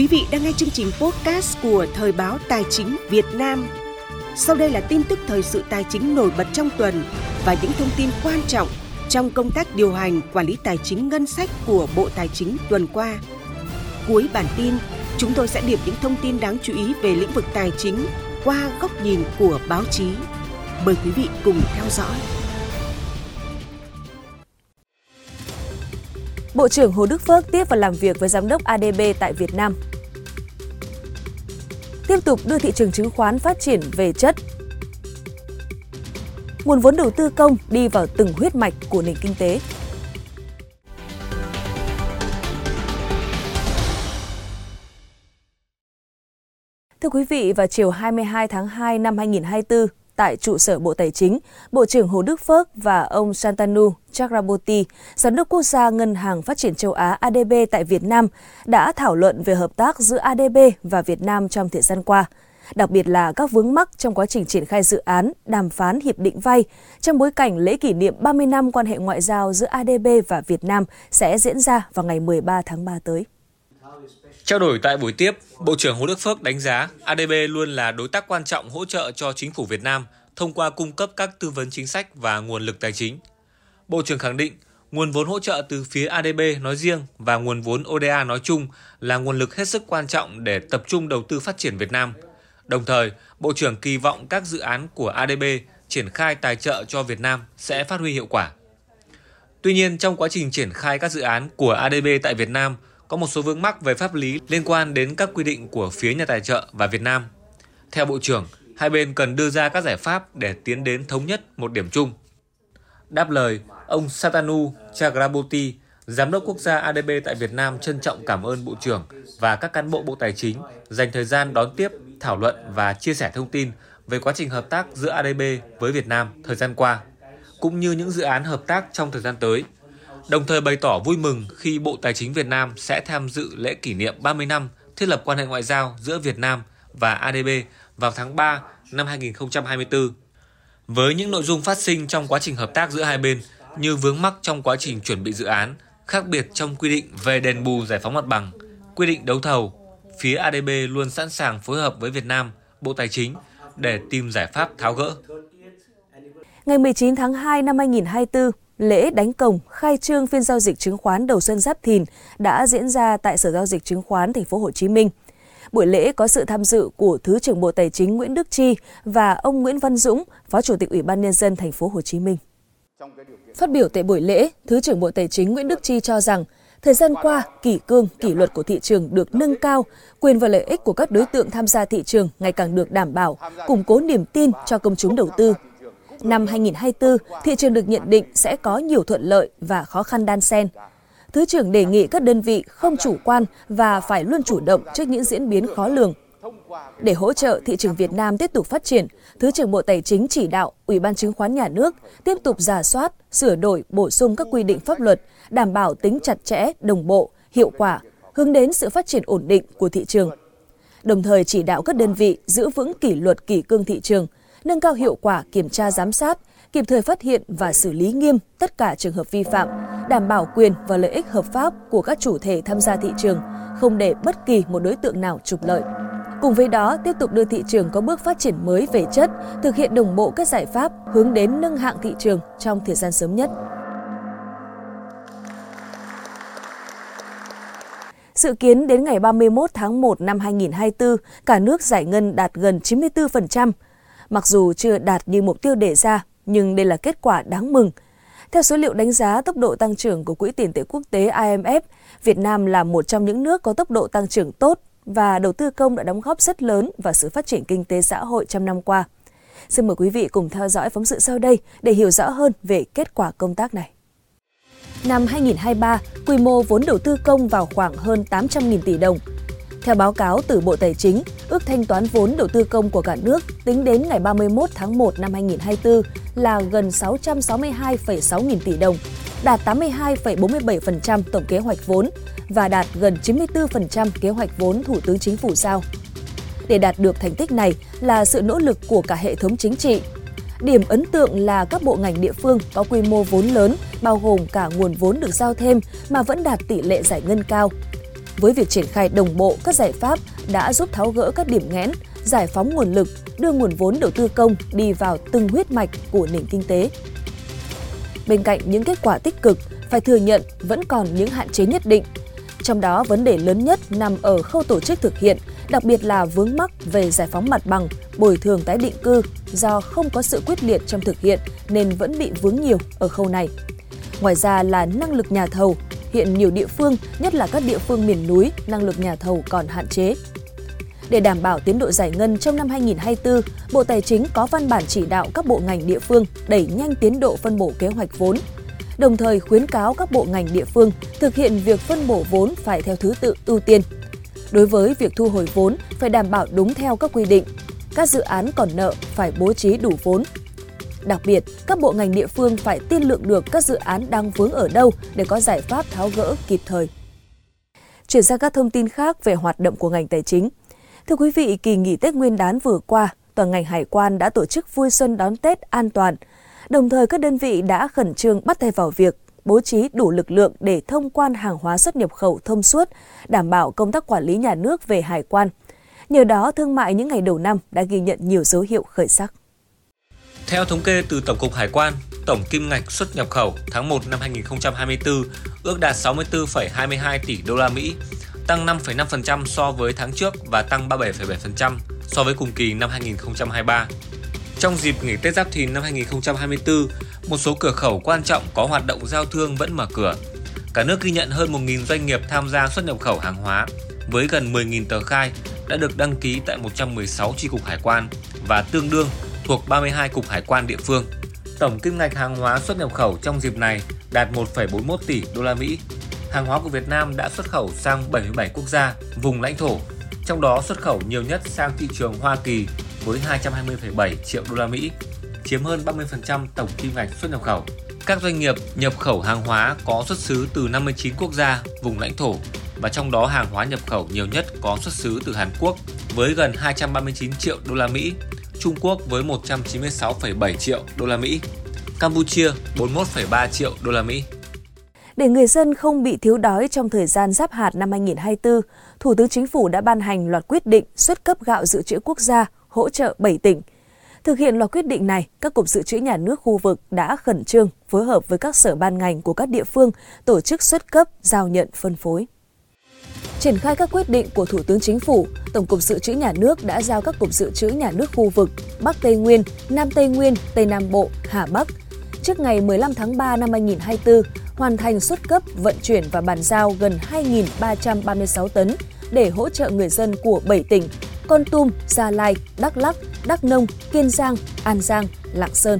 Quý vị đang nghe chương trình podcast của Thời báo Tài chính Việt Nam. Sau đây là tin tức thời sự tài chính nổi bật trong tuần và những thông tin quan trọng trong công tác điều hành quản lý tài chính ngân sách của Bộ Tài chính tuần qua. Cuối bản tin, chúng tôi sẽ điểm những thông tin đáng chú ý về lĩnh vực tài chính qua góc nhìn của báo chí. Mời quý vị cùng theo dõi. Bộ trưởng Hồ Đức Phước tiếp và làm việc với giám đốc ADB tại Việt Nam. Tiếp tục đưa thị trường chứng khoán phát triển về chất. Nguồn vốn đầu tư công đi vào từng huyết mạch của nền kinh tế. Thưa quý vị, vào chiều 22 tháng 2 năm 2024, tại trụ sở Bộ Tài chính, Bộ trưởng Hồ Đức Phước và ông Santanu Chakraborty, Giám đốc Quốc gia Ngân hàng Phát triển châu Á ADB tại Việt Nam, đã thảo luận về hợp tác giữa ADB và Việt Nam trong thời gian qua đặc biệt là các vướng mắc trong quá trình triển khai dự án, đàm phán hiệp định vay trong bối cảnh lễ kỷ niệm 30 năm quan hệ ngoại giao giữa ADB và Việt Nam sẽ diễn ra vào ngày 13 tháng 3 tới. Trao đổi tại buổi tiếp, Bộ trưởng Hồ Đức Phước đánh giá ADB luôn là đối tác quan trọng hỗ trợ cho chính phủ Việt Nam thông qua cung cấp các tư vấn chính sách và nguồn lực tài chính. Bộ trưởng khẳng định nguồn vốn hỗ trợ từ phía ADB nói riêng và nguồn vốn ODA nói chung là nguồn lực hết sức quan trọng để tập trung đầu tư phát triển Việt Nam. Đồng thời, Bộ trưởng kỳ vọng các dự án của ADB triển khai tài trợ cho Việt Nam sẽ phát huy hiệu quả. Tuy nhiên, trong quá trình triển khai các dự án của ADB tại Việt Nam – có một số vướng mắc về pháp lý liên quan đến các quy định của phía nhà tài trợ và Việt Nam. Theo Bộ trưởng, hai bên cần đưa ra các giải pháp để tiến đến thống nhất một điểm chung. Đáp lời, ông Satanu Chakraborty, Giám đốc quốc gia ADB tại Việt Nam trân trọng cảm ơn Bộ trưởng và các cán bộ Bộ Tài chính dành thời gian đón tiếp, thảo luận và chia sẻ thông tin về quá trình hợp tác giữa ADB với Việt Nam thời gian qua, cũng như những dự án hợp tác trong thời gian tới – đồng thời bày tỏ vui mừng khi Bộ Tài chính Việt Nam sẽ tham dự lễ kỷ niệm 30 năm thiết lập quan hệ ngoại giao giữa Việt Nam và ADB vào tháng 3 năm 2024. Với những nội dung phát sinh trong quá trình hợp tác giữa hai bên như vướng mắc trong quá trình chuẩn bị dự án, khác biệt trong quy định về đền bù giải phóng mặt bằng, quy định đấu thầu, phía ADB luôn sẵn sàng phối hợp với Việt Nam, Bộ Tài chính để tìm giải pháp tháo gỡ. Ngày 19 tháng 2 năm 2024, lễ đánh cổng khai trương phiên giao dịch chứng khoán đầu xuân Giáp Thìn đã diễn ra tại Sở giao dịch chứng khoán thành phố Hồ Chí Minh. Buổi lễ có sự tham dự của Thứ trưởng Bộ Tài chính Nguyễn Đức Chi và ông Nguyễn Văn Dũng, Phó Chủ tịch Ủy ban nhân dân thành phố Hồ Chí Minh. Phát biểu tại buổi lễ, Thứ trưởng Bộ Tài chính Nguyễn Đức Chi cho rằng Thời gian qua, kỷ cương, kỷ luật của thị trường được nâng cao, quyền và lợi ích của các đối tượng tham gia thị trường ngày càng được đảm bảo, củng cố niềm tin cho công chúng đầu tư, Năm 2024, thị trường được nhận định sẽ có nhiều thuận lợi và khó khăn đan xen. Thứ trưởng đề nghị các đơn vị không chủ quan và phải luôn chủ động trước những diễn biến khó lường. Để hỗ trợ thị trường Việt Nam tiếp tục phát triển, Thứ trưởng Bộ Tài chính chỉ đạo Ủy ban Chứng khoán Nhà nước tiếp tục giả soát, sửa đổi, bổ sung các quy định pháp luật, đảm bảo tính chặt chẽ, đồng bộ, hiệu quả, hướng đến sự phát triển ổn định của thị trường. Đồng thời chỉ đạo các đơn vị giữ vững kỷ luật kỷ cương thị trường – nâng cao hiệu quả kiểm tra giám sát, kịp thời phát hiện và xử lý nghiêm tất cả trường hợp vi phạm, đảm bảo quyền và lợi ích hợp pháp của các chủ thể tham gia thị trường, không để bất kỳ một đối tượng nào trục lợi. Cùng với đó, tiếp tục đưa thị trường có bước phát triển mới về chất, thực hiện đồng bộ các giải pháp hướng đến nâng hạng thị trường trong thời gian sớm nhất. Dự kiến đến ngày 31 tháng 1 năm 2024, cả nước giải ngân đạt gần 94%, Mặc dù chưa đạt như mục tiêu đề ra, nhưng đây là kết quả đáng mừng. Theo số liệu đánh giá tốc độ tăng trưởng của Quỹ tiền tệ quốc tế IMF, Việt Nam là một trong những nước có tốc độ tăng trưởng tốt và đầu tư công đã đóng góp rất lớn vào sự phát triển kinh tế xã hội trong năm qua. Xin mời quý vị cùng theo dõi phóng sự sau đây để hiểu rõ hơn về kết quả công tác này. Năm 2023, quy mô vốn đầu tư công vào khoảng hơn 800.000 tỷ đồng, theo báo cáo từ Bộ Tài chính, ước thanh toán vốn đầu tư công của cả nước tính đến ngày 31 tháng 1 năm 2024 là gần 662,6 nghìn tỷ đồng, đạt 82,47% tổng kế hoạch vốn và đạt gần 94% kế hoạch vốn Thủ tướng Chính phủ giao. Để đạt được thành tích này là sự nỗ lực của cả hệ thống chính trị. Điểm ấn tượng là các bộ ngành địa phương có quy mô vốn lớn, bao gồm cả nguồn vốn được giao thêm mà vẫn đạt tỷ lệ giải ngân cao, với việc triển khai đồng bộ các giải pháp đã giúp tháo gỡ các điểm nghẽn, giải phóng nguồn lực, đưa nguồn vốn đầu tư công đi vào từng huyết mạch của nền kinh tế. Bên cạnh những kết quả tích cực, phải thừa nhận vẫn còn những hạn chế nhất định. Trong đó, vấn đề lớn nhất nằm ở khâu tổ chức thực hiện, đặc biệt là vướng mắc về giải phóng mặt bằng, bồi thường tái định cư do không có sự quyết liệt trong thực hiện nên vẫn bị vướng nhiều ở khâu này. Ngoài ra là năng lực nhà thầu, hiện nhiều địa phương, nhất là các địa phương miền núi, năng lực nhà thầu còn hạn chế. Để đảm bảo tiến độ giải ngân trong năm 2024, Bộ Tài chính có văn bản chỉ đạo các bộ ngành địa phương đẩy nhanh tiến độ phân bổ kế hoạch vốn, đồng thời khuyến cáo các bộ ngành địa phương thực hiện việc phân bổ vốn phải theo thứ tự ưu tiên. Đối với việc thu hồi vốn phải đảm bảo đúng theo các quy định. Các dự án còn nợ phải bố trí đủ vốn. Đặc biệt, các bộ ngành địa phương phải tiên lượng được các dự án đang vướng ở đâu để có giải pháp tháo gỡ kịp thời. Chuyển sang các thông tin khác về hoạt động của ngành tài chính. Thưa quý vị, kỳ nghỉ Tết Nguyên đán vừa qua, toàn ngành hải quan đã tổ chức vui xuân đón Tết an toàn. Đồng thời các đơn vị đã khẩn trương bắt tay vào việc bố trí đủ lực lượng để thông quan hàng hóa xuất nhập khẩu thông suốt, đảm bảo công tác quản lý nhà nước về hải quan. Nhờ đó, thương mại những ngày đầu năm đã ghi nhận nhiều dấu hiệu khởi sắc. Theo thống kê từ Tổng cục Hải quan, tổng kim ngạch xuất nhập khẩu tháng 1 năm 2024 ước đạt 64,22 tỷ đô la Mỹ, tăng 5,5% so với tháng trước và tăng 37,7% so với cùng kỳ năm 2023. Trong dịp nghỉ Tết Giáp Thìn năm 2024, một số cửa khẩu quan trọng có hoạt động giao thương vẫn mở cửa. Cả nước ghi nhận hơn 1.000 doanh nghiệp tham gia xuất nhập khẩu hàng hóa, với gần 10.000 tờ khai đã được đăng ký tại 116 chi cục hải quan và tương đương thuộc 32 cục hải quan địa phương. Tổng kim ngạch hàng hóa xuất nhập khẩu trong dịp này đạt 1,41 tỷ đô la Mỹ. Hàng hóa của Việt Nam đã xuất khẩu sang 77 quốc gia, vùng lãnh thổ, trong đó xuất khẩu nhiều nhất sang thị trường Hoa Kỳ với 220,7 triệu đô la Mỹ, chiếm hơn 30% tổng kim ngạch xuất nhập khẩu. Các doanh nghiệp nhập khẩu hàng hóa có xuất xứ từ 59 quốc gia, vùng lãnh thổ và trong đó hàng hóa nhập khẩu nhiều nhất có xuất xứ từ Hàn Quốc với gần 239 triệu đô la Mỹ, Trung Quốc với 196,7 triệu đô la Mỹ, Campuchia 41,3 triệu đô la Mỹ. Để người dân không bị thiếu đói trong thời gian giáp hạt năm 2024, Thủ tướng Chính phủ đã ban hành loạt quyết định xuất cấp gạo dự trữ quốc gia hỗ trợ 7 tỉnh. Thực hiện loạt quyết định này, các cục dự trữ nhà nước khu vực đã khẩn trương phối hợp với các sở ban ngành của các địa phương tổ chức xuất cấp, giao nhận, phân phối. Triển khai các quyết định của Thủ tướng Chính phủ, Tổng cục Dự trữ Nhà nước đã giao các cục dự trữ nhà nước khu vực Bắc Tây Nguyên, Nam Tây Nguyên, Tây Nam Bộ, Hà Bắc trước ngày 15 tháng 3 năm 2024 hoàn thành xuất cấp, vận chuyển và bàn giao gần 2.336 tấn để hỗ trợ người dân của 7 tỉnh Con Tum, Gia Lai, Đắk Lắk, Đắk Nông, Kiên Giang, An Giang, Lạng Sơn.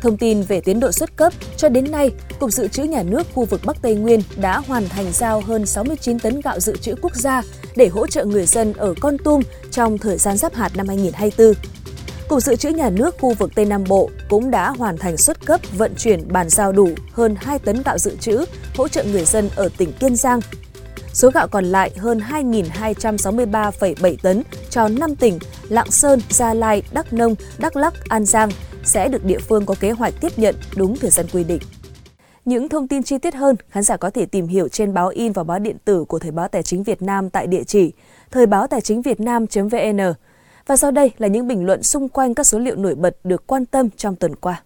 Thông tin về tiến độ xuất cấp, cho đến nay, Cục Dự trữ Nhà nước khu vực Bắc Tây Nguyên đã hoàn thành giao hơn 69 tấn gạo dự trữ quốc gia để hỗ trợ người dân ở Con Tum trong thời gian giáp hạt năm 2024. Cục Dự trữ Nhà nước khu vực Tây Nam Bộ cũng đã hoàn thành xuất cấp vận chuyển bàn giao đủ hơn 2 tấn gạo dự trữ hỗ trợ người dân ở tỉnh Kiên Giang. Số gạo còn lại hơn 2.263,7 tấn cho 5 tỉnh Lạng Sơn, Gia Lai, Đắk Nông, Đắk Lắc, An Giang sẽ được địa phương có kế hoạch tiếp nhận đúng thời gian quy định. Những thông tin chi tiết hơn, khán giả có thể tìm hiểu trên báo in và báo điện tử của Thời báo Tài chính Việt Nam tại địa chỉ thời báo tài chính việt nam.vn. Và sau đây là những bình luận xung quanh các số liệu nổi bật được quan tâm trong tuần qua.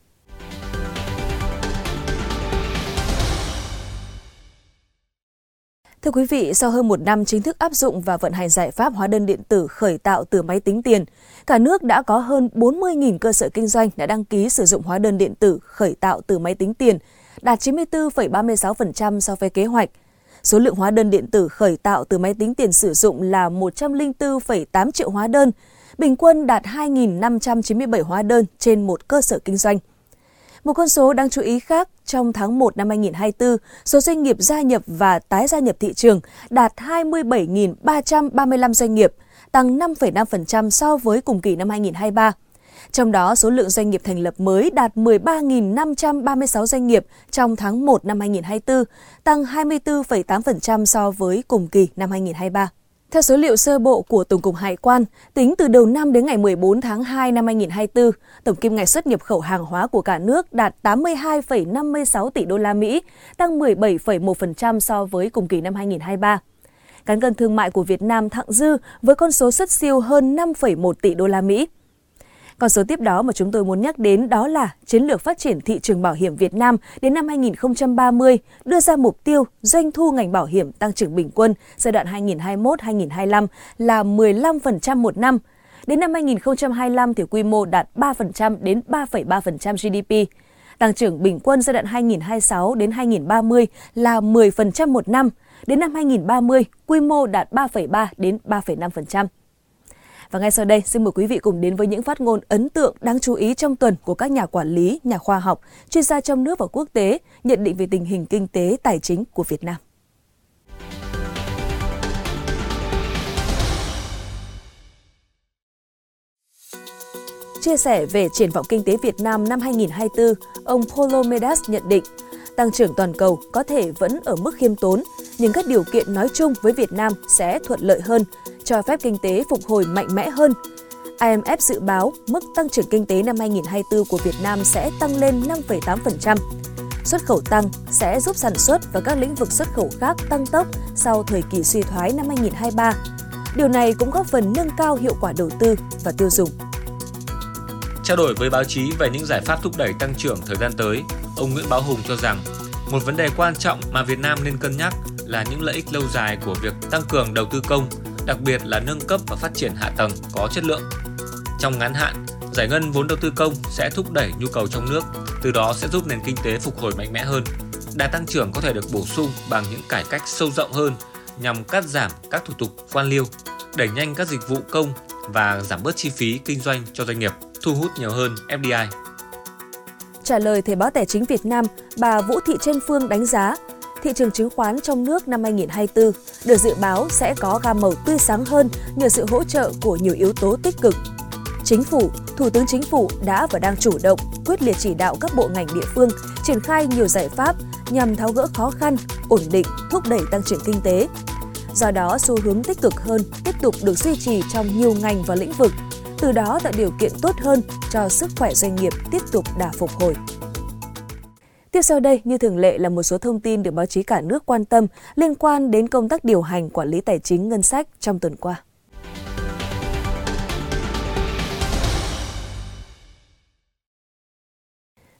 Thưa quý vị, sau hơn một năm chính thức áp dụng và vận hành giải pháp hóa đơn điện tử khởi tạo từ máy tính tiền, cả nước đã có hơn 40.000 cơ sở kinh doanh đã đăng ký sử dụng hóa đơn điện tử khởi tạo từ máy tính tiền, đạt 94,36% so với kế hoạch. Số lượng hóa đơn điện tử khởi tạo từ máy tính tiền sử dụng là 104,8 triệu hóa đơn, bình quân đạt 2.597 hóa đơn trên một cơ sở kinh doanh. Một con số đáng chú ý khác, trong tháng 1 năm 2024, số doanh nghiệp gia nhập và tái gia nhập thị trường đạt 27.335 doanh nghiệp, tăng 5,5% so với cùng kỳ năm 2023. Trong đó, số lượng doanh nghiệp thành lập mới đạt 13.536 doanh nghiệp trong tháng 1 năm 2024, tăng 24,8% so với cùng kỳ năm 2023. Theo số liệu sơ bộ của Tổng cục Hải quan, tính từ đầu năm đến ngày 14 tháng 2 năm 2024, tổng kim ngạch xuất nhập khẩu hàng hóa của cả nước đạt 82,56 tỷ đô la Mỹ, tăng 17,1% so với cùng kỳ năm 2023. Cán cân thương mại của Việt Nam thặng dư với con số xuất siêu hơn 5,1 tỷ đô la Mỹ. Con số tiếp đó mà chúng tôi muốn nhắc đến đó là chiến lược phát triển thị trường bảo hiểm Việt Nam đến năm 2030 đưa ra mục tiêu doanh thu ngành bảo hiểm tăng trưởng bình quân giai đoạn 2021-2025 là 15% một năm. Đến năm 2025 thì quy mô đạt 3% đến 3,3% GDP. Tăng trưởng bình quân giai đoạn 2026 đến 2030 là 10% một năm. Đến năm 2030, quy mô đạt 3,3 đến 3,5%. Và ngay sau đây, xin mời quý vị cùng đến với những phát ngôn ấn tượng đáng chú ý trong tuần của các nhà quản lý, nhà khoa học, chuyên gia trong nước và quốc tế nhận định về tình hình kinh tế, tài chính của Việt Nam. Chia sẻ về triển vọng kinh tế Việt Nam năm 2024, ông Polo Medas nhận định, tăng trưởng toàn cầu có thể vẫn ở mức khiêm tốn, nhưng các điều kiện nói chung với Việt Nam sẽ thuận lợi hơn cho phép kinh tế phục hồi mạnh mẽ hơn. IMF dự báo mức tăng trưởng kinh tế năm 2024 của Việt Nam sẽ tăng lên 5,8%. Xuất khẩu tăng sẽ giúp sản xuất và các lĩnh vực xuất khẩu khác tăng tốc sau thời kỳ suy thoái năm 2023. Điều này cũng góp phần nâng cao hiệu quả đầu tư và tiêu dùng. Trao đổi với báo chí về những giải pháp thúc đẩy tăng trưởng thời gian tới, ông Nguyễn Báo Hùng cho rằng một vấn đề quan trọng mà Việt Nam nên cân nhắc là những lợi ích lâu dài của việc tăng cường đầu tư công đặc biệt là nâng cấp và phát triển hạ tầng có chất lượng. Trong ngắn hạn, giải ngân vốn đầu tư công sẽ thúc đẩy nhu cầu trong nước, từ đó sẽ giúp nền kinh tế phục hồi mạnh mẽ hơn. Đà tăng trưởng có thể được bổ sung bằng những cải cách sâu rộng hơn nhằm cắt giảm các thủ tục quan liêu, đẩy nhanh các dịch vụ công và giảm bớt chi phí kinh doanh cho doanh nghiệp, thu hút nhiều hơn FDI. Trả lời Thời báo Tài chính Việt Nam, bà Vũ Thị Trân Phương đánh giá thị trường chứng khoán trong nước năm 2024 được dự báo sẽ có gam màu tươi sáng hơn nhờ sự hỗ trợ của nhiều yếu tố tích cực. Chính phủ, Thủ tướng Chính phủ đã và đang chủ động, quyết liệt chỉ đạo các bộ ngành địa phương triển khai nhiều giải pháp nhằm tháo gỡ khó khăn, ổn định, thúc đẩy tăng trưởng kinh tế. Do đó, xu hướng tích cực hơn tiếp tục được duy trì trong nhiều ngành và lĩnh vực, từ đó tạo điều kiện tốt hơn cho sức khỏe doanh nghiệp tiếp tục đà phục hồi. Tiếp sau đây, như thường lệ là một số thông tin được báo chí cả nước quan tâm liên quan đến công tác điều hành quản lý tài chính ngân sách trong tuần qua.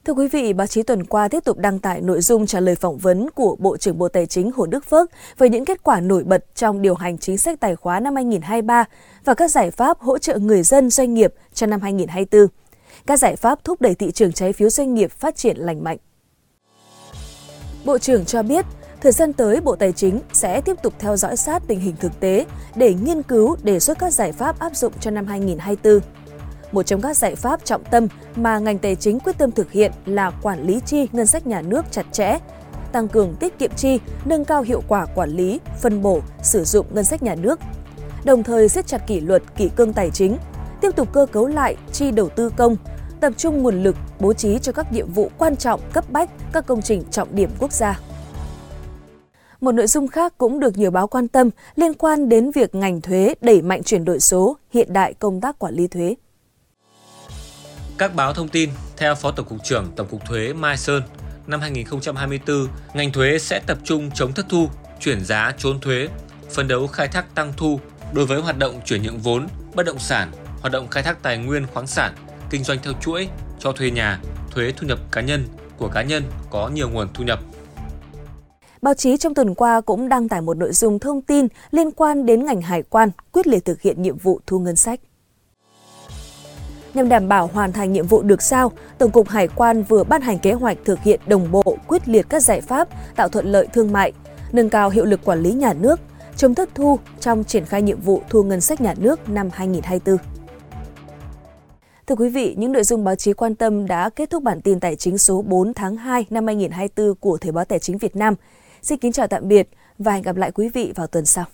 Thưa quý vị, báo chí tuần qua tiếp tục đăng tải nội dung trả lời phỏng vấn của Bộ trưởng Bộ Tài chính Hồ Đức Phước về những kết quả nổi bật trong điều hành chính sách tài khóa năm 2023 và các giải pháp hỗ trợ người dân doanh nghiệp cho năm 2024. Các giải pháp thúc đẩy thị trường trái phiếu doanh nghiệp phát triển lành mạnh. Bộ trưởng cho biết, thời gian tới Bộ Tài chính sẽ tiếp tục theo dõi sát tình hình thực tế để nghiên cứu đề xuất các giải pháp áp dụng cho năm 2024. Một trong các giải pháp trọng tâm mà ngành tài chính quyết tâm thực hiện là quản lý chi ngân sách nhà nước chặt chẽ, tăng cường tiết kiệm chi, nâng cao hiệu quả quản lý, phân bổ, sử dụng ngân sách nhà nước, đồng thời siết chặt kỷ luật, kỷ cương tài chính, tiếp tục cơ cấu lại chi đầu tư công, tập trung nguồn lực bố trí cho các nhiệm vụ quan trọng cấp bách, các công trình trọng điểm quốc gia. Một nội dung khác cũng được nhiều báo quan tâm liên quan đến việc ngành thuế đẩy mạnh chuyển đổi số, hiện đại công tác quản lý thuế. Các báo thông tin, theo Phó Tổng cục trưởng Tổng cục Thuế Mai Sơn, năm 2024, ngành thuế sẽ tập trung chống thất thu, chuyển giá trốn thuế, phấn đấu khai thác tăng thu đối với hoạt động chuyển nhượng vốn, bất động sản, hoạt động khai thác tài nguyên khoáng sản, kinh doanh theo chuỗi, cho thuê nhà, thuế thu nhập cá nhân của cá nhân có nhiều nguồn thu nhập. Báo chí trong tuần qua cũng đăng tải một nội dung thông tin liên quan đến ngành hải quan quyết liệt thực hiện nhiệm vụ thu ngân sách. Nhằm đảm bảo hoàn thành nhiệm vụ được sao, Tổng cục Hải quan vừa ban hành kế hoạch thực hiện đồng bộ quyết liệt các giải pháp tạo thuận lợi thương mại, nâng cao hiệu lực quản lý nhà nước, chống thất thu trong triển khai nhiệm vụ thu ngân sách nhà nước năm 2024. Thưa quý vị, những nội dung báo chí quan tâm đã kết thúc bản tin tài chính số 4 tháng 2 năm 2024 của Thời báo Tài chính Việt Nam. Xin kính chào tạm biệt và hẹn gặp lại quý vị vào tuần sau.